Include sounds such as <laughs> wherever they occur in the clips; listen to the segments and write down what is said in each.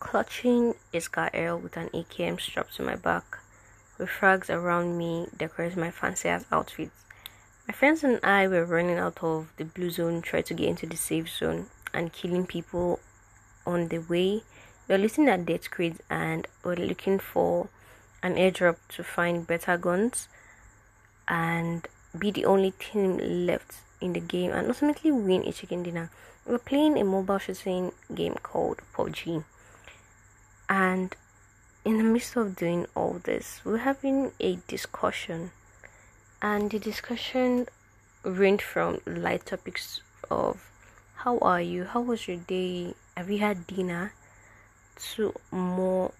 clutching a L with an AKM strapped to my back, with flags around me decorating my fancy ass outfits. My friends and I were running out of the blue zone, trying to get into the safe zone, and killing people on the way. We were looking at death crates and we were looking for an airdrop to find better guns and be the only team left in the game and ultimately win a chicken dinner. We were playing a mobile shooting game called PUBG. And in the midst of doing all this, we're having a discussion. And the discussion ranged from light topics of how are you, how was your day, have you had dinner, to more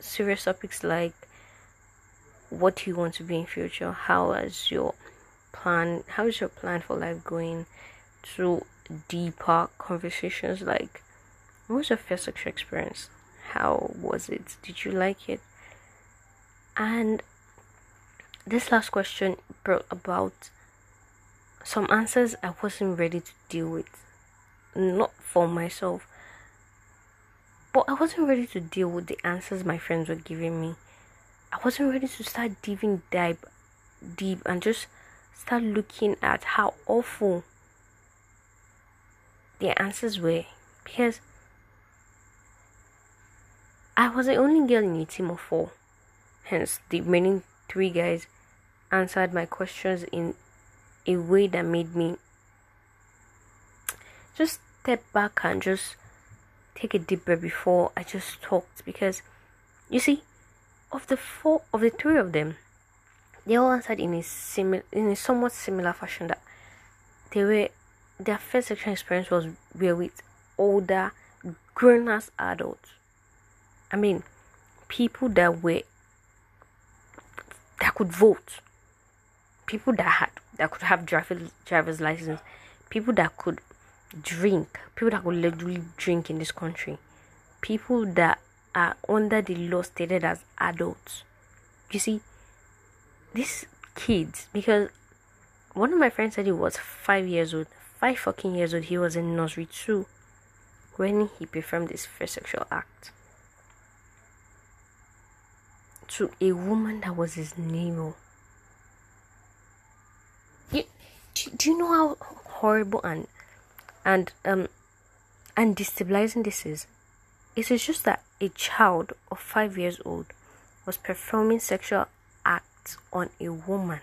serious topics like what do you want to be in future? How is your plan how is your plan for life going? to deeper conversations like what was your first sexual experience how was it? Did you like it? And this last question brought about some answers i wasn't ready to deal with. Not for myself but I wasn't ready to deal with the answers my friends were giving me. I wasn't ready to start diving deep, deep and just start looking at how awful the answers were. Because I was the only girl in a team of four. Hence, the remaining three guys answered my questions in a way that made me just step back and just take a deep breath before I just talked because you see, of the four of the three of them, they all answered in a similar in a somewhat similar fashion that they were their first sexual experience was with older grown ass adults. I mean people that were that could vote. People that had that could have driver's driver's license, people that could drink, people that could literally drink in this country, people that are under the law stated as adults. You see, these kids, because one of my friends said he was five years old, five fucking years old, he was in nursery two when he performed his first sexual act to a woman that was his neighbor. You, do, do you know how horrible and and um and destabilizing this is it is just that a child of five years old was performing sexual acts on a woman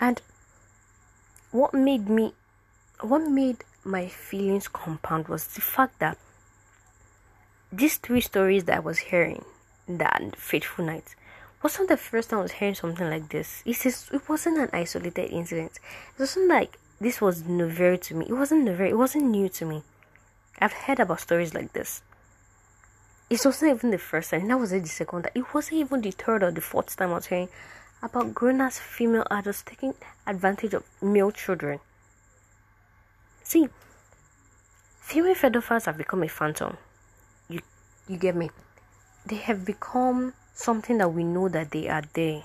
and what made me what made my feelings compound was the fact that these three stories that I was hearing that fateful night wasn't the first time I was hearing something like this. It says it wasn't an isolated incident. It wasn't like this was novel to me. It wasn't novel. It wasn't new to me. I've heard about stories like this. It wasn't even the first time. That was it the second time. It wasn't even the third or the fourth time I was hearing about grown-ass female adults taking advantage of male children. See, female pedophiles have become a phantom. You, get me? They have become something that we know that they are there.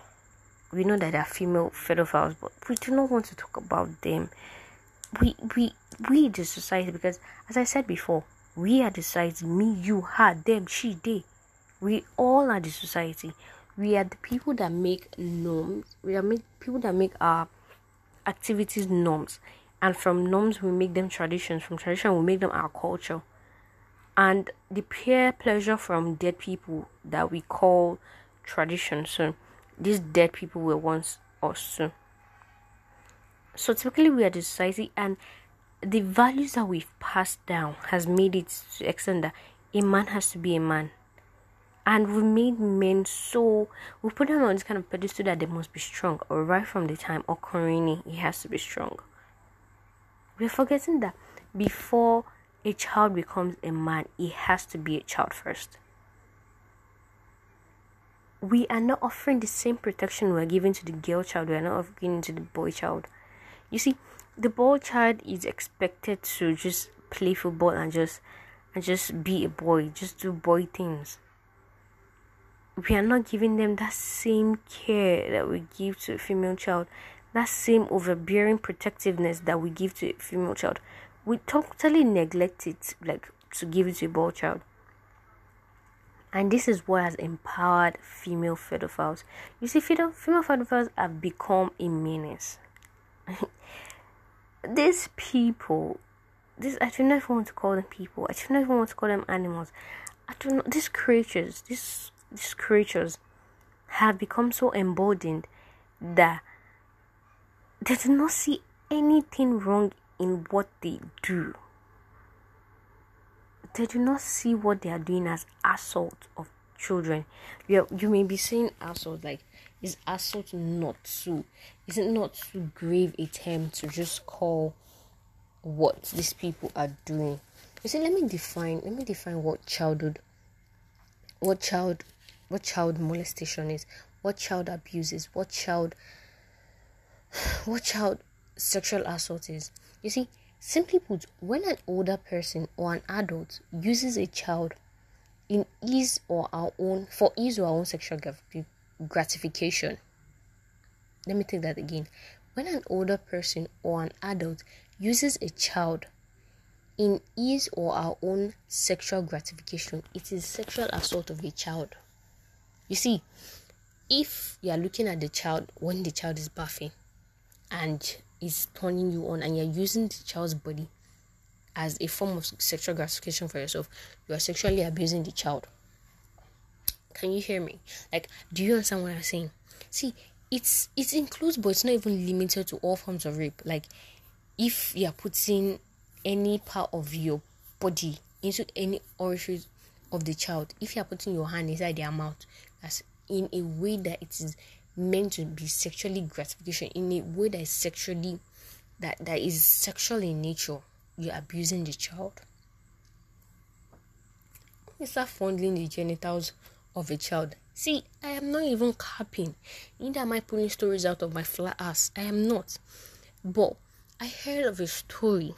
We know that they are female pedophiles, but we do not want to talk about them. We we we the society because as I said before, we are the society. Me, you, her, them, she, they. We all are the society. We are the people that make norms. We are make people that make our activities norms. And from norms we make them traditions. From tradition we make them our culture and the peer pleasure from dead people that we call tradition. So these dead people were once us. So typically we are the society and the values that we've passed down has made it to extent that a man has to be a man. And we made men so we put them on this kind of pedestal that they must be strong, or right from the time Korini, he has to be strong. We're forgetting that before a child becomes a man, he has to be a child first. We are not offering the same protection we're giving to the girl child, we are not offering to the boy child. You see, the boy child is expected to just play football and just and just be a boy, just do boy things. We are not giving them that same care that we give to a female child, that same overbearing protectiveness that we give to a female child we totally neglect it like to give it to a boy child. And this is what has empowered female pedophiles. You see female, female pedophiles have become a menace. <laughs> These people this I do not even want to call them people. I do not even want to call them animals. I do not these creatures these these creatures have become so emboldened that they do not see anything wrong in what they do. They do not see what they are doing as assault of children. You, you may be saying assault like is assault not too is it not too grave a term to just call what these people are doing? You see, let me define let me define what childhood what child what child molestation is, what child abuse is, what child <sighs> what child sexual assault is. You see, simply put, when an older person or an adult uses a child in his or our own for his or our own sexual gratification. Let me take that again. When an older person or an adult uses a child in his or our own sexual gratification, it is sexual assault of a child. You see, if you are looking at the child when the child is bathing and is turning you on and you're using the child's body as a form of sexual gratification for yourself, you are sexually abusing the child. Can you hear me? Like, do you understand what I'm saying? See, it's it includes, but it's not even limited to all forms of rape. Like, if you are putting any part of your body into any orifice of the child, if you are putting your hand inside their mouth, as in a way that it is meant to be sexually gratification in a way that is sexually that that is sexual in nature. You're abusing the child. You start fondling the genitals of a child. See i am not even capping. Neither am i pulling stories out of my flat ass. I am not. But i heard of a story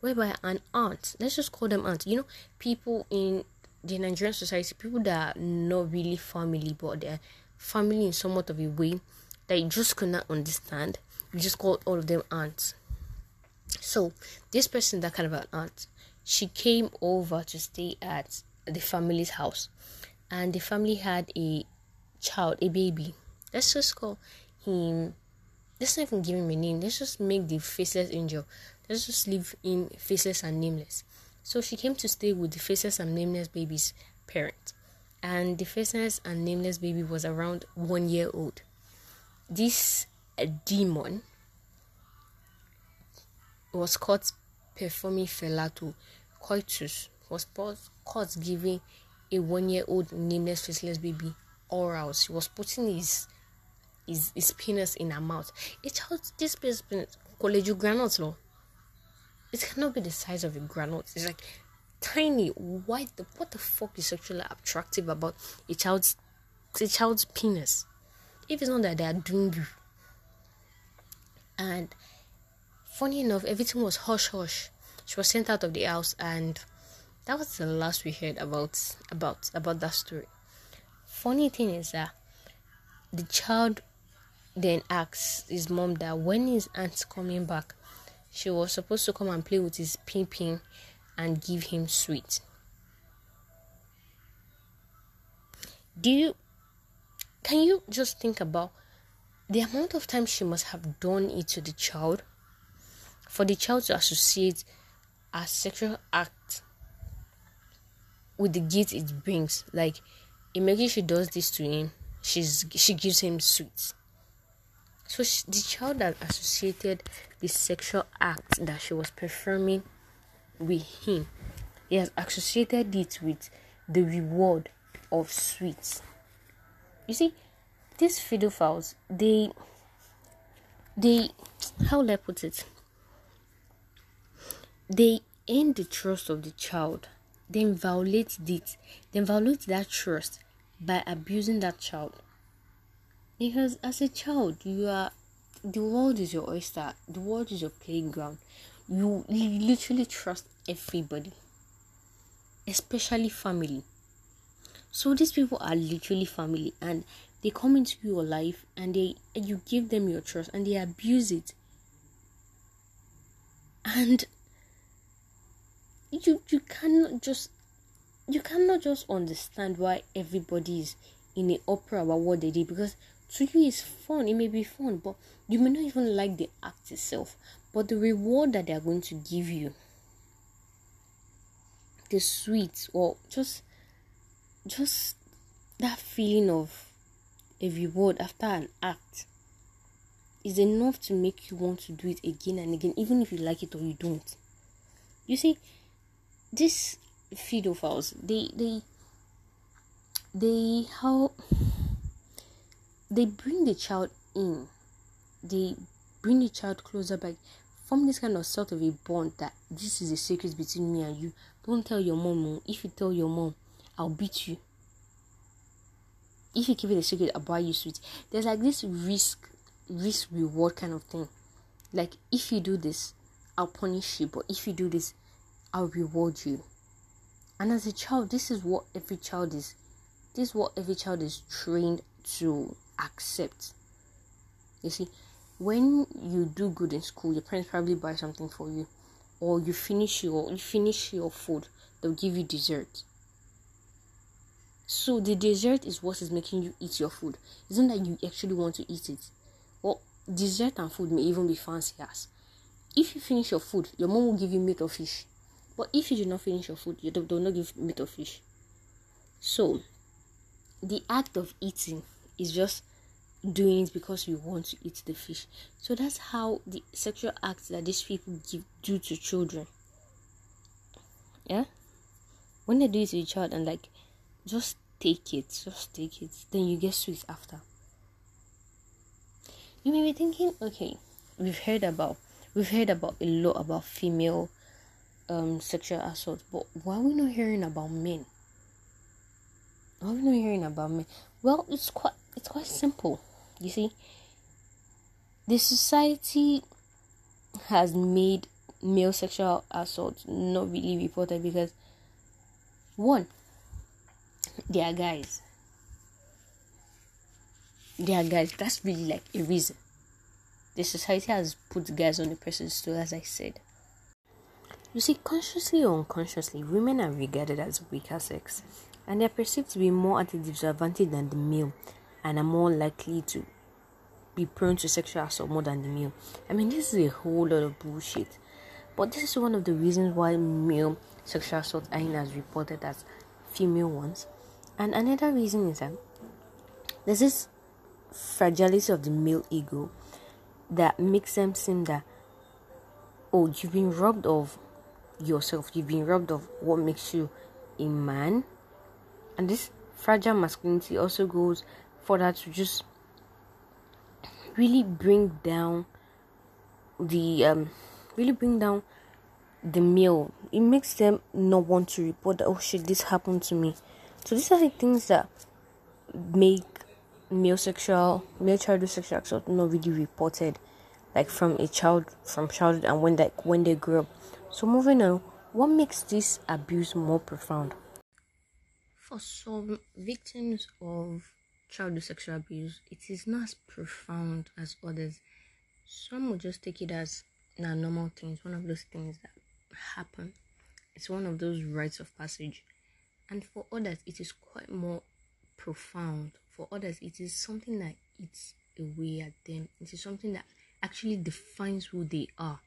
whereby an aunt let's just call them aunt you know people in the nigerian society people that are not really family but they're family in somewhat of a way that you just could not understand. You just called all of them aunts. So this person, that kind of an aunt, she came over to stay at the family's house, and the family had a child, a baby. Let's just call him. Let's not even give him a name. Let's just make the faceless angel. Let's just leave him faceless and nameless. So she came to stay with the faceless and nameless baby's parent and the faceless and nameless baby was around one year old. This uh, demon was caught performing fellatio coitus was caught giving a one year old nameless faceless baby orals. He was putting his his, his penis in her mouth. It tells this penis college granules law. It cannot be the size of a granite. It's like tiny. Why the what the fuck is sexually attractive about a child's a child's penis? If it's not that they are doing you. And funny enough, everything was hush hush. She was sent out of the house and that was the last we heard about about about that story. Funny thing is that the child then asks his mom that when his aunt's coming back, she was supposed to come and play with his ping and give him sweet. Do you can you just think about the amount of time she must have done it to the child? For the child to associate a sexual act with the gift it brings. Like imagine she does this to him. She's she gives him sweets. So she, the child that associated the sexual act that she was performing with him. He has associated it with the reward of sweets. You see, these pedophiles, they, they, how will I put it? They end the trust of the child, then violate it, then violate that trust by abusing that child. Because as a child, you are the world is your oyster, the world is your playground you literally trust everybody especially family. So these people are literally family and they come into your life and they you give them your trust and they abuse it. And you you cannot just you cannot just understand why everybody is in a opera about what they did because to you it's fun it may be fun but you may not even like the act itself but the reward that they are going to give you the sweet or just just that feeling of a reward after an act is enough to make you want to do it again and again even if you like it or you don't. You see this pedophiles they they they how they bring the child in. They bring the child closer by form this kind of sort of a bond that this is a secret between me and you don't tell your mom oh. if you tell your mom i'll beat you. If you keep it a secret i'll buy you sweet there's like this risk risk reward kind of thing. Like if you do this i'll punish you. But if you do this i'll reward you. And as a child this is what every child is. This is what every child is trained to accept. You see, when you do good in school, your parents probably buy something for you, or you finish your you finish your food, they'll give you dessert. So the dessert is what is making you eat your food. Isn't that you actually want to eat it? Well, dessert and food may even be fancy as. If you finish your food, your mom will give you meat or fish. But if you do not finish your food, you do not give meat or fish. So the act of eating is just doing it because we want to eat the fish. So that's how the sexual acts that these people give do to children. Yeah? When they do it to a child and like just take it, just take it, then you get sweet after. You may be thinking, okay, we've heard about we've heard about a lot about female um sexual assault, but why are we not hearing about men? Why are we not hearing about men? Well, it's quite it's quite simple. You see, the society has made male sexual assault not really reported because one, they are guys. They are guys. That's really like a reason. The society has put guys on the pedestal, as I said. You see, consciously or unconsciously, women are regarded as weaker sex, and they are perceived to be more at a disadvantage than the male and are more likely to be prone to sexual assault more than the male. I mean, this is a whole lot of bullshit. But this is one of the reasons why male sexual assault are as reported as female ones. And another reason is that there's this fragility of the male ego that makes them seem that, oh, you've been robbed of yourself, you've been robbed of what makes you a man. And this fragile masculinity also goes for that to just really bring down the um really bring down the male. It makes them not want to report that oh shit this happened to me. So these are the things that make male sexual male childhood sexual assault not really reported like from a child from childhood and when that when they grow up. So moving on what makes this abuse more profound? For some victims of child sexual abuse, it is not as profound as others. Some will just take it as normal things, one of those things that happen. It's one of those rites of passage. And for others, it is quite more profound. For others, it is something that eats away at them. It is something that actually defines who they are.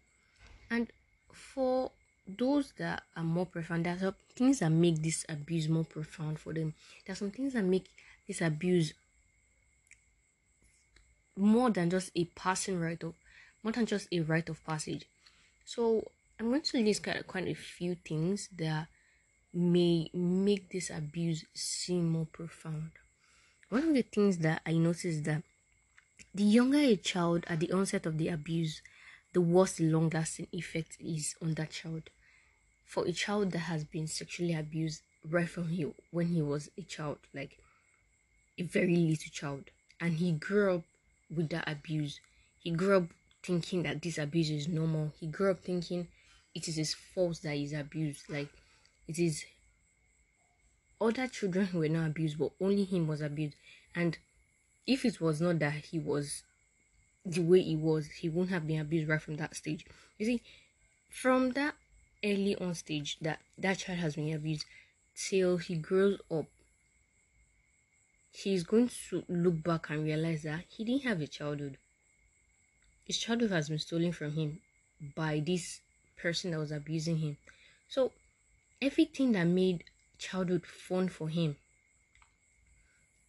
And for those that are more profound, there are things that make this abuse more profound for them. There are some things that make this abuse more than just a passing rite of more than just a rite of passage. So I'm going to list quite, quite a few things that may make this abuse seem more profound. One of the things that I noticed that the younger a child at the onset of the abuse, the worse the long lasting effect is on that child. For a child that has been sexually abused right from he, when he was a child, like a very little child. And he grew up with that abuse. He grew up thinking that this abuse is normal. He grew up thinking it is his fault that he's abused. Like it is other children were not abused but only him was abused. And if it was not that he was the way he was he wouldn't have been abused right from that stage. You see from that early on stage that that child has been abused till he grows up he's going to look back and realize that he didn't have a childhood. His childhood has been stolen from him by this person that was abusing him. So everything that made childhood fun for him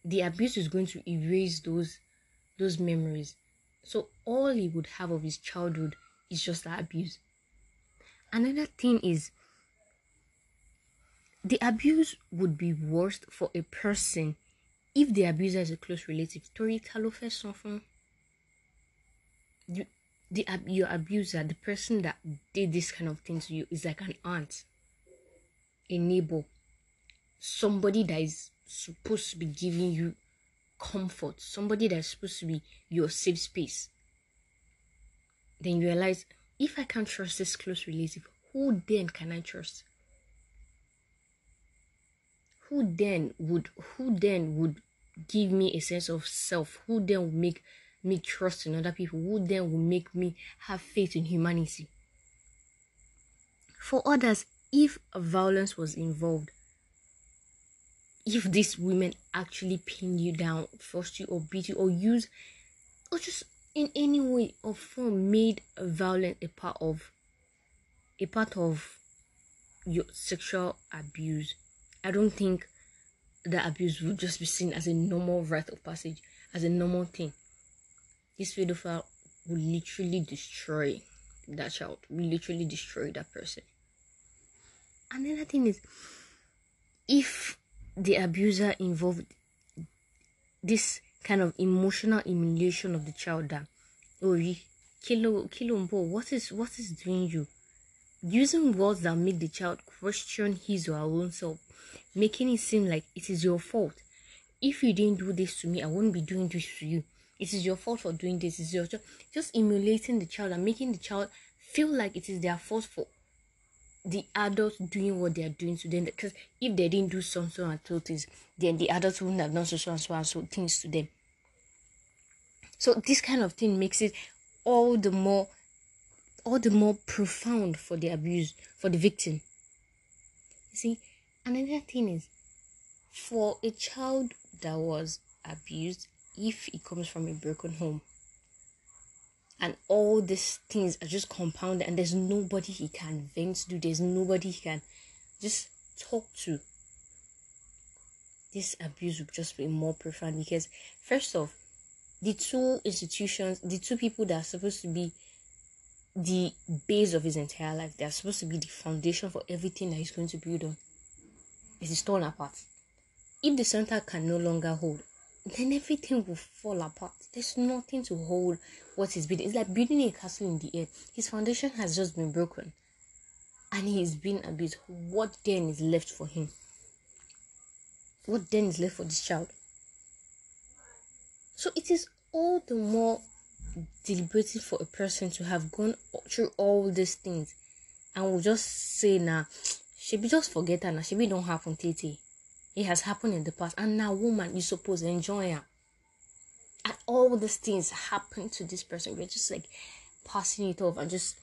the abuse is going to erase those those memories. So all he would have of his childhood is just that abuse. Another thing is the abuse would be worst for a person if the abuser is a close relative. Torí ta ló fẹ́ san fún? You, the your abuser, the person that did this kind of thing to you, is like an aunt, a neighbor, somebody that is supposed to be giving you comfort, somebody that is supposed to be your safe space. Then you realize if I can't trust this close relative, who then can I trust? Who then would who then would give me a sense of self? Who then would make me trust in other people? Who then will make me have faith in humanity? For others, if violence was involved, if these women actually pin you down, force you or beat you or use or just in any way or form made violence a part of a part of your sexual abuse, I don't think the abuse would just be seen as a normal rite of passage, as a normal thing. This pedophile will literally destroy that child, will literally destroy that person. Another thing is, if the abuser involved this kind of emotional humiliation of the child that oh kilo kilo what is what is doing you using words that make the child question his or her own self making it seem like it is your fault. If you didn't do this to me i won't be doing this to you. It is your fault for doing this. It's your just emulating the child and making the child feel like it is their fault for the adults doing what they are doing to them. Because if they didn't do some so and so things then the adults wouldn't have done so, so and so and so things to them. So this kind of thing makes it all the more all the more profound for the abuse for the victim. You see, another thing is for a child that was abused, if it comes from a broken home, and all these things are just compounded, and there's nobody he can vent to, there's nobody he can just talk to. This abuse would just be more profound because, first off, the two institutions, the two people that are supposed to be the base of his entire life, they are supposed to be the foundation for everything that he's going to build on. It is torn apart. If the center can no longer hold, then everything will fall apart. There's nothing to hold what he's building. It's like building a castle in the air. His foundation has just been broken. And he's been abused. What then is left for him? What then is left for this child? So it is all the more deliberating for a person to have gone through all these things and will just say now, she be just forget her now, she be don't happen titi. It has happened in the past, and now woman you supposed to enjoy her. And all these things happen to this person. We're just like passing it off and just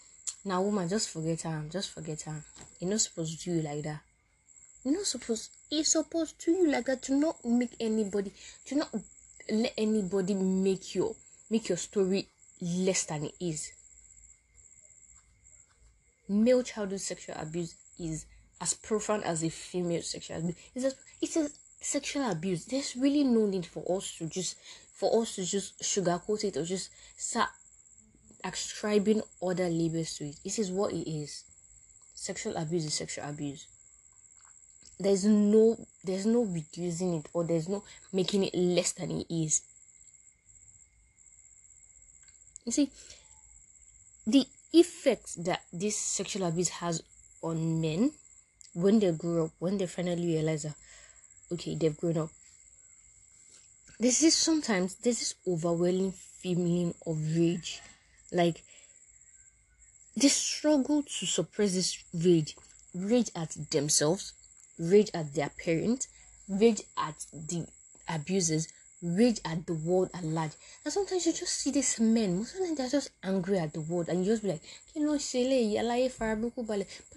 now woman just forget her, just forget her. You're not supposed to do you like that. You're not supposed it's supposed to you like that to not make anybody to not let anybody make your make your story less than it is. Male childhood sexual abuse is as profound as a female sexual abuse. It's a, it's a sexual abuse. There's really no need for us to just for us to just sugarcoat it or just start ascribing other labels to it. This is what it is. Sexual abuse is sexual abuse there's no there's no reducing it or there's no making it less than it is you see the effects that this sexual abuse has on men when they grow up when they finally realize that okay they've grown up this is sometimes this overwhelming feeling of rage like they struggle to suppress this rage. Rage at themselves rage at their parents, rage at the abusers, rage at the world at large. And sometimes you just see these men, most of them they're just angry at the world, and you just be like, you know, but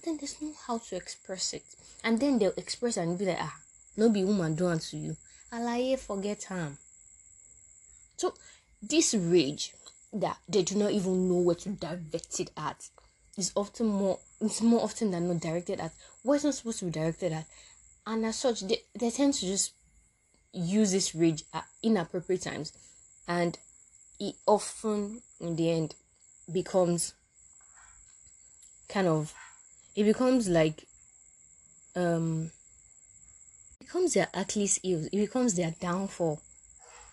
then there's no how to express it. And then they'll express and be like, ah, no be woman do to you. Alaye forget him. So this rage that they do not even know where to direct it at is often more it's more often than not directed at what it's not supposed to be directed at. And as such, they, they tend to just use this rage at inappropriate times. And it often in the end becomes kind of it becomes like um becomes their Achilles heel it becomes their downfall.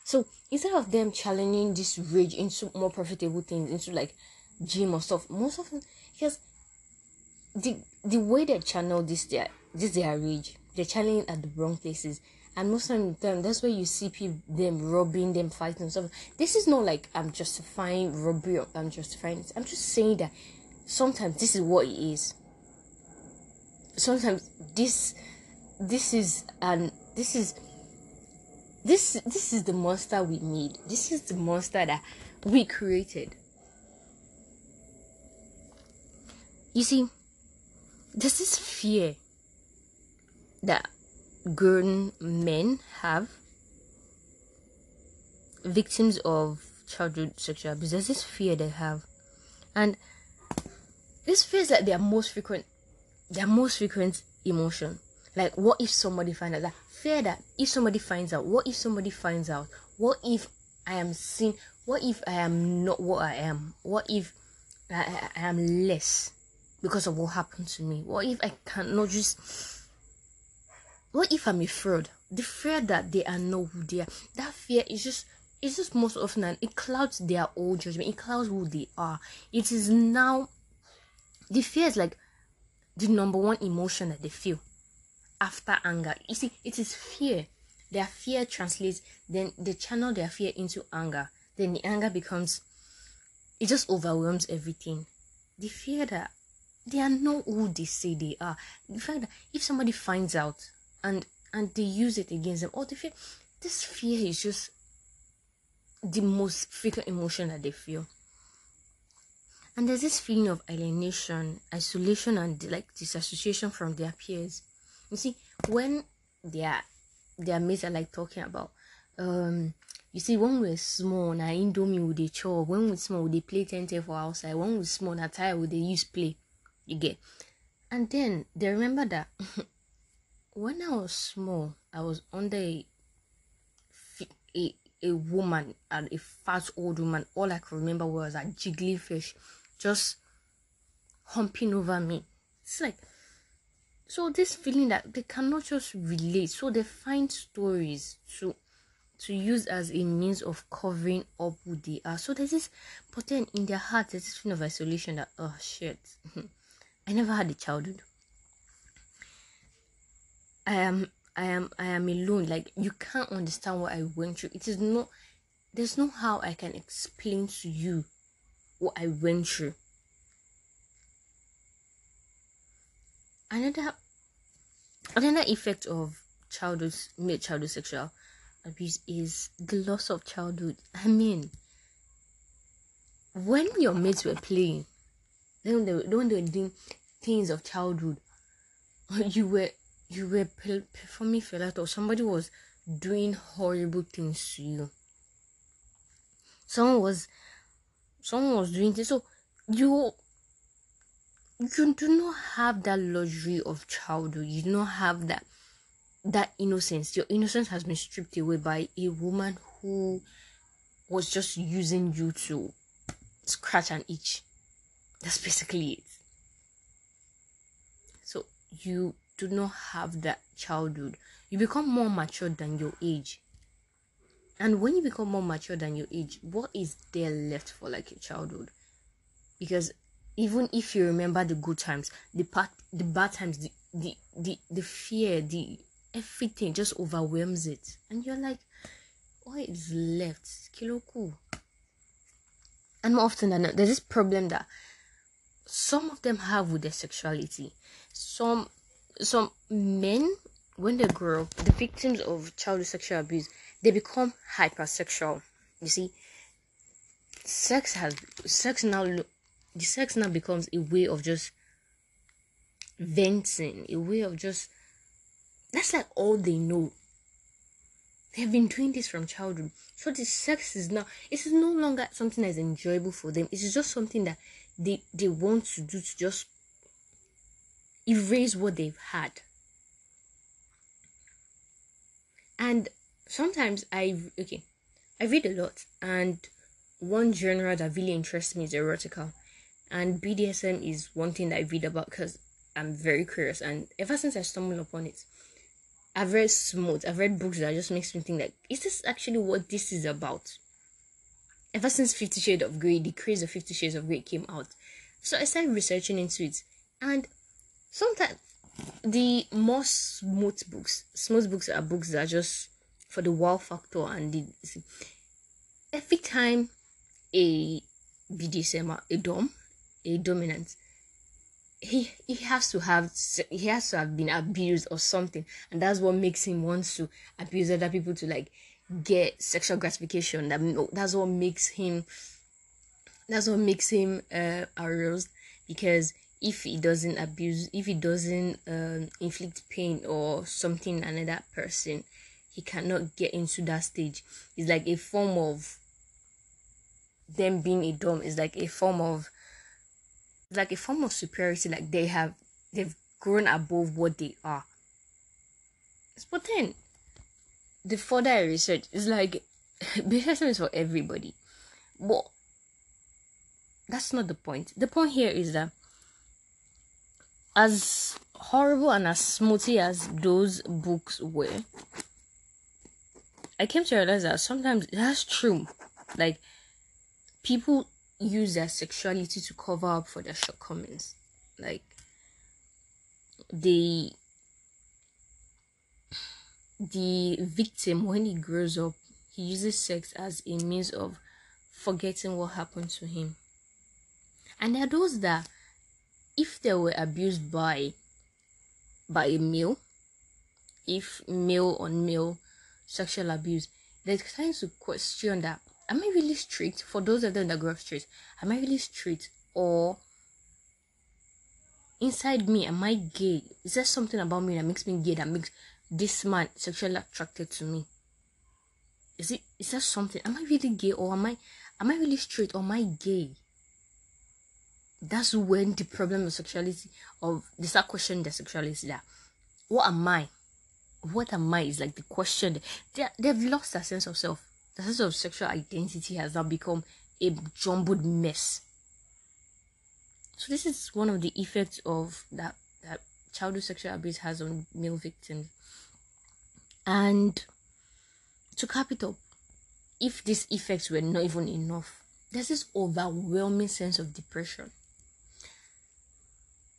So instead of them challenging this rage into more profitable things into like gym or stuff most of them because the the way they channel this their this their rage they're channeling at the wrong places and most of the time that's where you see people them robbing them fighting stuff. This is not like i'm justifying robbery i'm justifying it. I'm just saying that sometimes this is what it is. Sometimes this this is and this is this this is the monster we need. This is the monster that we created. You see there's this fear that grown men have victims of childhood sexual abuse. There's this fear they have. And this feels like their most frequent their most frequent emotion. Like what if somebody finds out that fear that if somebody finds out what if somebody finds out? What if i am seen what if i am not what i am? What if i, I, I am less because of what happened to me? What if i cannot just what if I'm a fraud? The fear that they are not who they are, that fear is just it's just most often and it clouds their own judgment, it clouds who they are. It is now the fear is like the number one emotion that they feel after anger. You see, it is fear. Their fear translates, then they channel their fear into anger. Then the anger becomes it just overwhelms everything. The fear that they are not who they say they are. The fact that if somebody finds out and and they use it against them. Or they feel this fear is just the most frequent emotion that they feel. And there's this feeling of alienation isolation and like disassociation from their peers. You see when their their mates are like talking about um you see when we're small na indomie with the chore when we're small they play 10 for outside. When we're small na tire with they use play. You get? And then they remember that <laughs> when I was small, I was under a, a, a woman and a fat old woman. All I could remember was a jiggly fish just humping over me. It's like, so this feeling that they cannot just relate, so they find stories to to use as a means of covering up who they are. So there's this, but then in their heart, there's this feeling of isolation that, oh shit, <laughs> I never had a childhood. I am I am I am alone. Like you can't understand what I went through. It is not there's no how I can explain to you what I went through. Another another effect of childhood made childhood sexual abuse is the loss of childhood. I mean when your mates were playing, then they, when they were doing things of childhood, <laughs> you were you were performing for that or somebody was doing horrible things to you. Someone was someone was doing this so you you do not have that luxury of childhood. You do not have that that innocence. Your innocence has been stripped away by a woman who was just using you to scratch and itch. That's basically it. So you do not have that childhood. You become more mature than your age. And when you become more mature than your age, what is there left for like your childhood? Because even if you remember the good times, the part the bad times, the the the, the fear, the everything just overwhelms it. And you're like, what is left? Kilo cool. And more often than not, there's this problem that some of them have with their sexuality. Some some men when they grow up the victims of child sexual abuse they become hypersexual. You see, sex has sex now. The sex now becomes a way of just venting, a way of just. That's like all they know. They've been doing this from childhood. So the sex is now it is no longer something that's enjoyable for them. It is just something that they they want to do to just erase what they've had. And sometimes I okay, I read a lot, and one genre that really interests me is erotica, and BDSM is one thing that I read about because I'm very curious, and ever since I stumbled upon it, I've read smooth, I've read books that just makes me think like, is this actually what this is about? Ever since Fifty Shades of Grey, the craze of Fifty Shades of Grey came out, so I started researching into it, and sometimes the most smooth books, smooth books are books that are just for the wow factor and the every time a BDSM, a dom, a dominant, he he has to have he has to have been abused or something, and that's what makes him want to abuse other people to like get sexual gratification. That that's what makes him that's what makes him uh, aroused because if he doesn't abuse if he doesn't um, inflict pain or something another person he cannot get into that stage. It's like a form of them being a dom is like a form of like a form of superiority. Like they have they've grown above what they are. But then the further i research it's like <laughs> BDSM is for everybody. But that's not the point. The point here is that as horrible and as smutty as those books were, I came to realize that sometimes that's true. Like people use their sexuality to cover up for their shortcomings. Like they the victim when he grows up he uses sex as a means of forgetting what happened to him and there are those that if they were abused by by a male if male on male sexual abuse they're to question that am i really straight for those of them that grew up straight am i really straight or inside me am i gay? Is there something about me that makes me gay that makes this man sexually attracted to me? Is it is there something am i really gay or am i am i really straight or am i gay that's when the problem of sexuality of they start questioning their sexuality that what am I? What am I is like the question they they've lost their sense of self. The sense of sexual identity has now become a jumbled mess. So this is one of the effects of that that childhood sexual abuse has on male victims. And to cap it up, if these effects were not even enough, there's this overwhelming sense of depression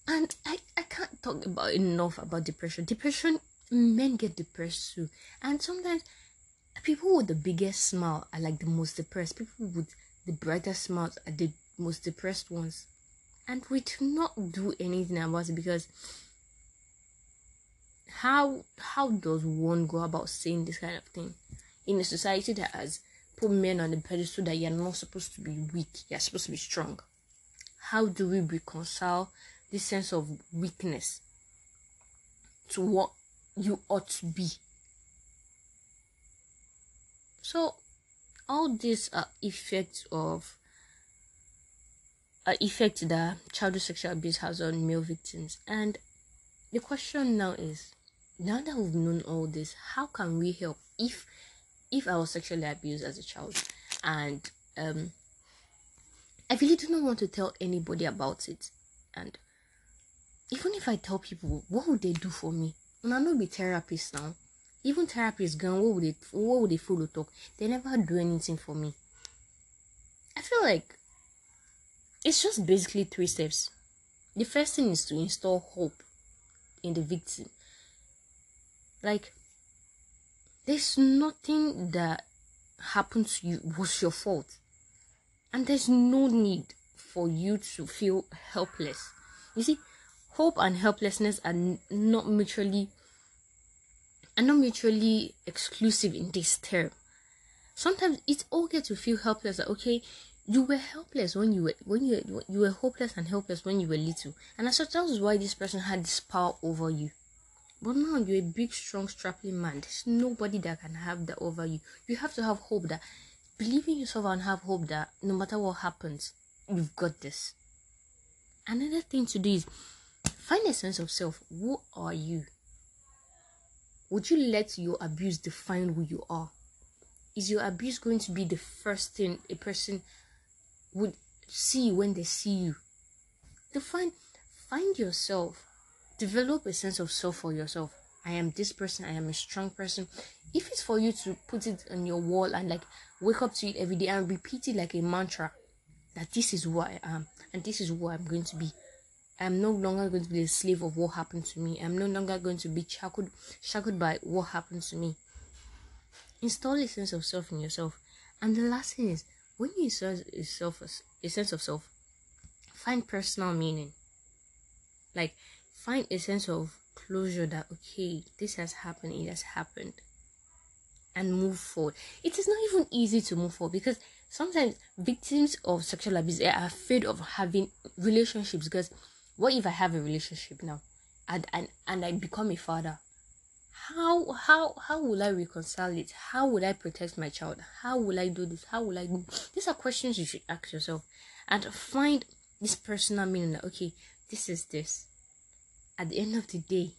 and I, I can't talk about enough about depression. Depression men get depressed too. And sometimes people with the biggest smile are like the most depressed. People with the brightest smiles are the most depressed ones. And we do not do anything about it because how how does one go about saying this kind of thing? In a society that has put men on the pedestal that you're not supposed to be weak you're supposed to be strong how do we reconcile this sense of weakness to what you ought to be. So, all these are effects of uh, effect that childhood sexual abuse has on male victims. And the question now is, now that we've known all this, how can we help if if I was sexually abused as a child and um I really do not want to tell anybody about it and even if I tell people, what would they do for me? And I know be therapists now. Even therapists gone, what would they what would they follow talk? They never do anything for me. I feel like it's just basically three steps. The first thing is to install hope in the victim. Like there's nothing that happened to you was your fault. And there's no need for you to feel helpless. You see, hope and helplessness are not mutually are not mutually exclusive in this term. Sometimes it's okay to feel helpless. okay, you were helpless when you were when you you were hopeless and helpless when you were little, and as such that was why this person had this power over you. But now you're a big, strong, strapping man. There's nobody that can have that over you. You have to have hope that believe in yourself and have hope that no matter what happens, you've got this. Another thing to do is find a sense of self. Who are you? Would you let your abuse define who you are? Is your abuse going to be the first thing a person would see when they see you? Define, find yourself. Develop a sense of self for yourself. I am this person. I am a strong person. If it's for you to put it on your wall and like wake up to it every day and repeat it like a mantra, that this is who I am and this is who I'm going to be. I'm no longer going to be a slave of what happened to me. I'm no longer going to be shackled, shackled by what happened to me. Install a sense of self in yourself. And the last thing is, when you install a, self, a sense of self, find personal meaning. Like, find a sense of closure that, okay, this has happened, it has happened. And move forward. It is not even easy to move forward because sometimes victims of sexual abuse are afraid of having relationships because what if I have a relationship now and and, and I become a father? How how how will I reconcile it? How will I protect my child? How will I do this? How will I do these are questions you should ask yourself and find this personal meaning that okay, this is this. At the end of the day,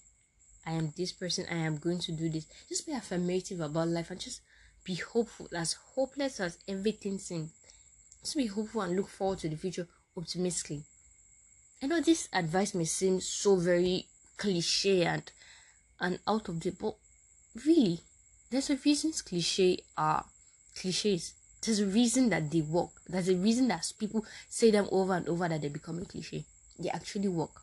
I am this person, I am going to do this. Just be affirmative about life and just be hopeful, as hopeless as everything seems. Just be hopeful and look forward to the future optimistically. I know this advice may seem so very cliche and and out of the but really there's a reason cliche are cliches. There's a reason that they work. There's a reason that people say them over and over that they become a cliche. They actually work.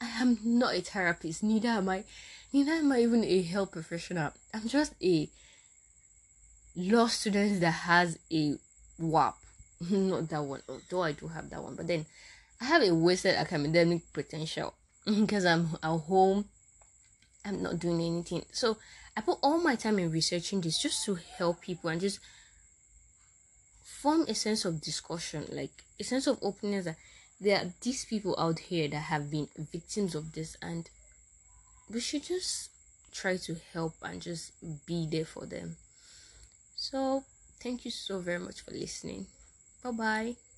I am not a therapist, neither am I neither am I even a health professional. I'm just a law student that has a WAP. <laughs> not that one, although I do have that one, but then I have a wasted academic potential <laughs> because I'm at home. I'm not doing anything. So I put all my time in researching this just to help people and just form a sense of discussion, like a sense of openness that there are these people out here that have been victims of this and we should just try to help and just be there for them. So thank you so very much for listening. Bye bye.